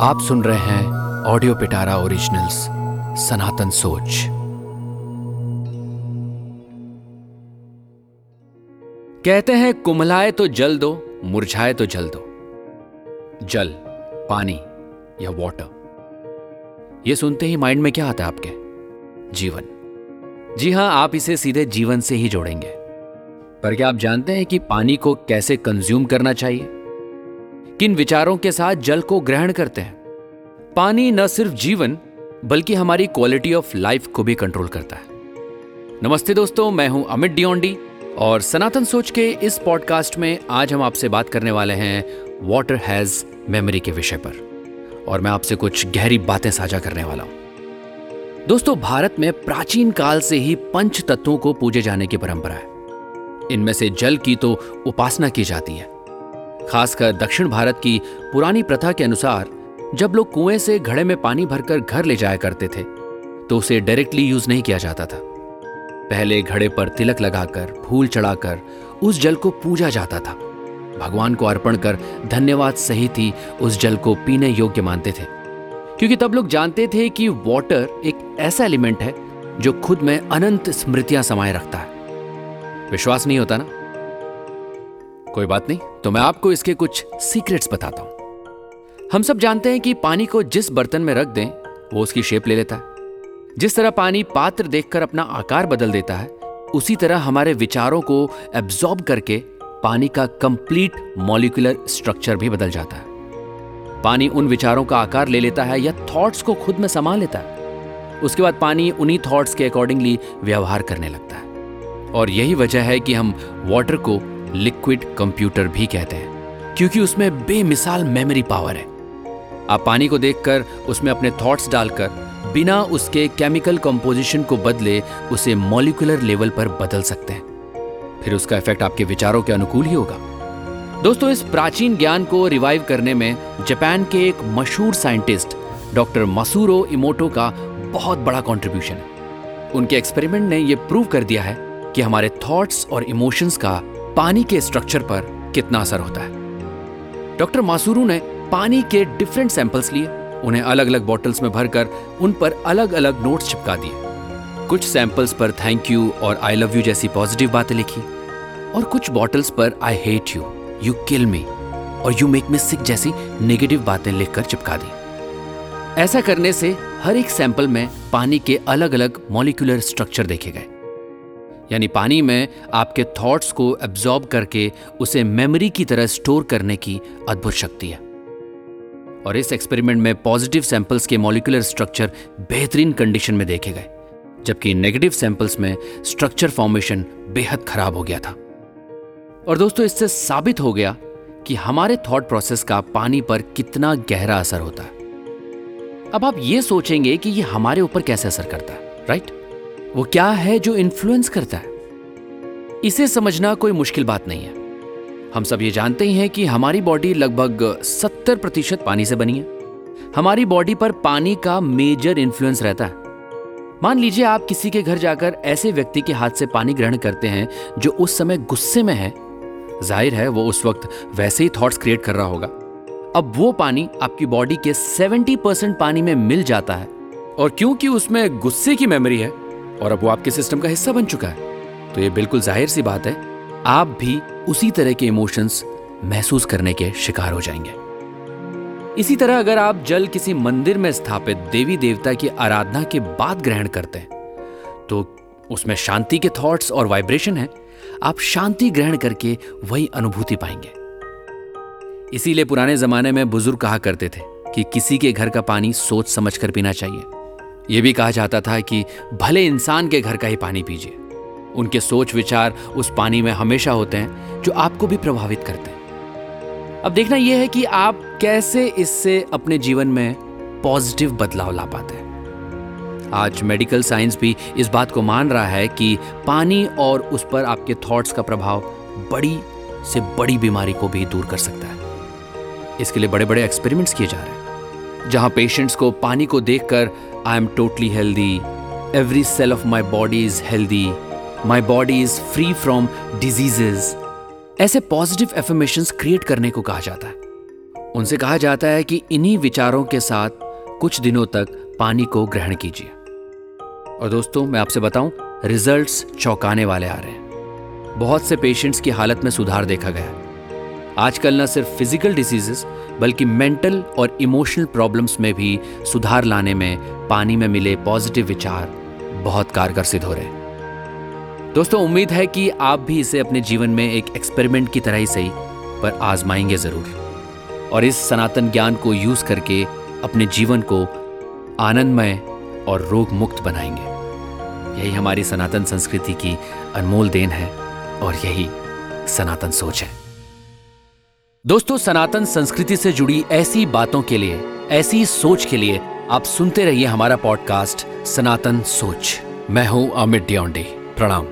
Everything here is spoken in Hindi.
आप सुन रहे हैं ऑडियो पिटारा ओरिजिनल्स, सनातन सोच। कहते हैं, कुमलाए तो जल दो, मुरझाए तो जल दो। जल, पानी या वाटर ये सुनते ही माइंड में क्या आता है आपके? जीवन। जी हाँ, आप इसे सीधे जीवन से ही जोड़ेंगे। पर क्या आप जानते हैं कि पानी को कैसे कंज्यूम करना चाहिए? किन विचारों के साथ जल को ग्रहण करते हैं? पानी न सिर्फ़ जीवन, बल्कि हमारी क्वालिटी ऑफ़ लाइफ को भी कंट्रोल करता है। नमस्ते दोस्तों, मैं हूँ अमित डियोंडी और सनातन सोच के इस पॉडकास्ट में आज हम आपसे बात करने वाले हैं वाटर हैज़ मेमोरी के विषय पर। और मैं आपसे कुछ गहरी बातें साझा करने वाला हूँ। दोस्तों, भारत में प्राचीन काल से ही पंच तत्वों को पूजे जाने की परंपरा है। इनमें से जल की तो उपासना की जाती है। खासकर दक्षिण भारत की पुरानी प्रथा के अनुसार, जब लोग कुएँ से घड़े में पानी भरकर घर ले जाया करते थे तो उसे डायरेक्टली यूज़ नहीं किया जाता था। पहले घड़े पर तिलक लगाकर, फूल चढ़ाकर, उस जल को पूजा जाता था। भगवान को अर्पण कर धन्यवाद सहित ही उस जल को पीने योग्य मानते थे। क्योंकि तब लोग जानते थे कि वाटर एक ऐसा एलिमेंट है, जो खुद में अनंत स्मृतियाँ समाये रखता है। विश्वास नहीं होता ना? कोई बात नहीं तो मैं आपको इसके कुछ सीक्रेट्स बताता हूँ। हम सब जानते हैं कि पानी को जिस बर्तन में रख दें, वो उसकी शेप ले लेता है। जिस तरह पानी पात्र देखकर अपना आकार बदल देता है, उसी तरह हमारे विचारों को एब्जॉर्ब करके पानी का कंप्लीट मॉलिकुलर स्ट्रक्चर भी बदल जाता है। पानी उन विचारों का आकार ले लेता है या थॉट्स को खुद में समा लेता है। उसके बाद पानी उन्हीं थॉट्स के अकॉर्डिंगली व्यवहार करने लगता है। और यही वजह है कि हम वाटर को लिक्विड कंप्यूटर भी कहते हैं, क्योंकि उसमें बेमिसाल मेमोरी पावर है। आप पानी को देखकर उसमें अपने थॉट्स डालकर, बिना उसके केमिकल कंपोजिशन को बदले उसे मॉलिकुलर लेवल पर बदल सकते हैं। फिर उसका इफ़ेक्ट आपके विचारों के अनुकूल ही होगा। दोस्तों, इस प्राचीन ज्ञान को रिवाइव करने में जापान के एक मशहूर साइंटिस्ट डॉक्टर मसूरो इमोटो का बहुत बड़ा कंट्रीब्यूशन है। उनके एक्सपेरिमेंट ने यह प्रूव कर दिया है कि हमारे थॉट्स और इमोशंस का पानी के स्ट्रक्चर पर कितना असर होता है। डॉक्टर मासूरू ने पानी के डिफरेंट सैंपल्स लिए, उन्हें अलग अलग बॉटल्स में भरकर उन पर अलग अलग नोट्स चिपका दिए। कुछ सैंपल्स पर थैंक यू और आई लव यू जैसी पॉजिटिव बातें लिखी, और कुछ बॉटल्स पर I hate you you kill me और यू मेक मी सिक जैसी नेगेटिव बातें लिखकर चिपका दी। ऐसा करने से हर एक सैंपल में पानी के अलग अलग मॉलिकुलर स्ट्रक्चर देखे गए। यानी पानी में आपके थॉट्स को एब्जॉर्ब करके उसे मेमोरी की तरह स्टोर करने की अद्भुत शक्ति है। और इस एक्सपेरिमेंट में पॉजिटिव सैंपल्स के मॉलिकुलर स्ट्रक्चर बेहतरीन कंडीशन में देखे गए, जबकि नेगेटिव सैंपल्स में स्ट्रक्चर फॉर्मेशन बेहद खराब हो गया था। और दोस्तों, इससे साबित हो गया कि हमारे थॉट प्रोसेस का पानी पर कितना गहरा असर होता है। अब आप ये सोचेंगे कि ये हमारे ऊपर कैसे असर करता है राइट वो क्या है जो इन्फ्लुएंस करता है? इसे समझना कोई मुश्किल बात नहीं है। हम सब ये जानते ही हैं कि हमारी बॉडी लगभग 70 प्रतिशत पानी से बनी है। हमारी बॉडी पर पानी का मेजर इन्फ्लुएंस रहता है। मान लीजिए आप किसी के घर जाकर ऐसे व्यक्ति के हाथ से पानी ग्रहण करते हैं जो उस समय गुस्से में है। ज़ाहिर है वो उस वक्त वैसे ही थॉट्स क्रिएट कर रहा होगा। अब वो पानी आपकी बॉडी के 70 परसेंट पानी में मिल जाता है। और क्योंकि उसमें गुस्से की मेमोरी है और अब वो आपके सिस्टम का हिस्सा बन चुका है। तो ये बिल्कुल ज़ाहिर सी बात है, आप भी उसी तरह के इमोशंस महसूस करने के शिकार हो जाएँगे। इसी तरह अगर आप जल किसी मंदिर में स्थापित देवी देवता की आराधना के बाद ग्रहण करते हैं तो उसमें शांति के थॉट्स और वाइब्रेशन है, आप शांति ग्रहण करके वही अनुभूति पाएँगे। इसीलिए पुराने जमाने में बुज़ुर्ग कहा करते थे कि किसी के घर का पानी सोच समझ कर पीना चाहिए। यह भी कहा जाता था कि भले इंसान के घर का ही पानी पीजिए। उनके सोच विचार उस पानी में हमेशा होते हैं, जो आपको भी प्रभावित करते हैं। अब देखना यह है कि आप कैसे इससे अपने जीवन में पॉजिटिव बदलाव ला पाते हैं। आज मेडिकल साइंस भी इस बात को मान रहा है कि पानी और उस पर आपके थॉट्स का प्रभाव बड़ी से बड़ी बीमारी को भी दूर कर सकता है। इसके लिए बड़े बड़े एक्सपेरिमेंट्स किए जा रहे हैं, जहाँ पेशेंट्स को पानी को देखकर I am totally healthy. Every cell of my body is healthy. My body is free from diseases. ऐसे पॉजिटिव एफर्मेशन क्रिएट करने को कहा जाता है उनसे कहा जाता है कि इन्हीं विचारों के साथ कुछ दिनों तक पानी को ग्रहण कीजिए और दोस्तों, मैं आपसे बताऊँ रिजल्ट्स चौंकाने वाले आ रहे हैं बहुत से पेशेंट्स की हालत में सुधार देखा गया आजकल न सिर्फ़ फ़िज़िकल डिजीजेस बल्कि मेंटल और इमोशनल प्रॉब्लम्स में भी सुधार लाने में पानी में मिले पॉजिटिव विचार बहुत कारगर सिद्ध हो रहे हैं। दोस्तों, उम्मीद है कि आप भी इसे अपने जीवन में एक एक्सपेरिमेंट की तरह ही सही पर आजमाएँगे ज़रूर। और इस सनातन ज्ञान को यूज़ करके अपने जीवन को आनंदमय और रोग मुक्त बनाएँगे। यही हमारी सनातन संस्कृति की अनमोल देन है और यही सनातन सोच है। दोस्तों, सनातन संस्कृति से जुड़ी ऐसी बातों के लिए, ऐसी सोच के लिए आप सुनते रहिए हमारा पॉडकास्ट सनातन सोच। मैं हूँ अमित डियोंडे प्रणाम।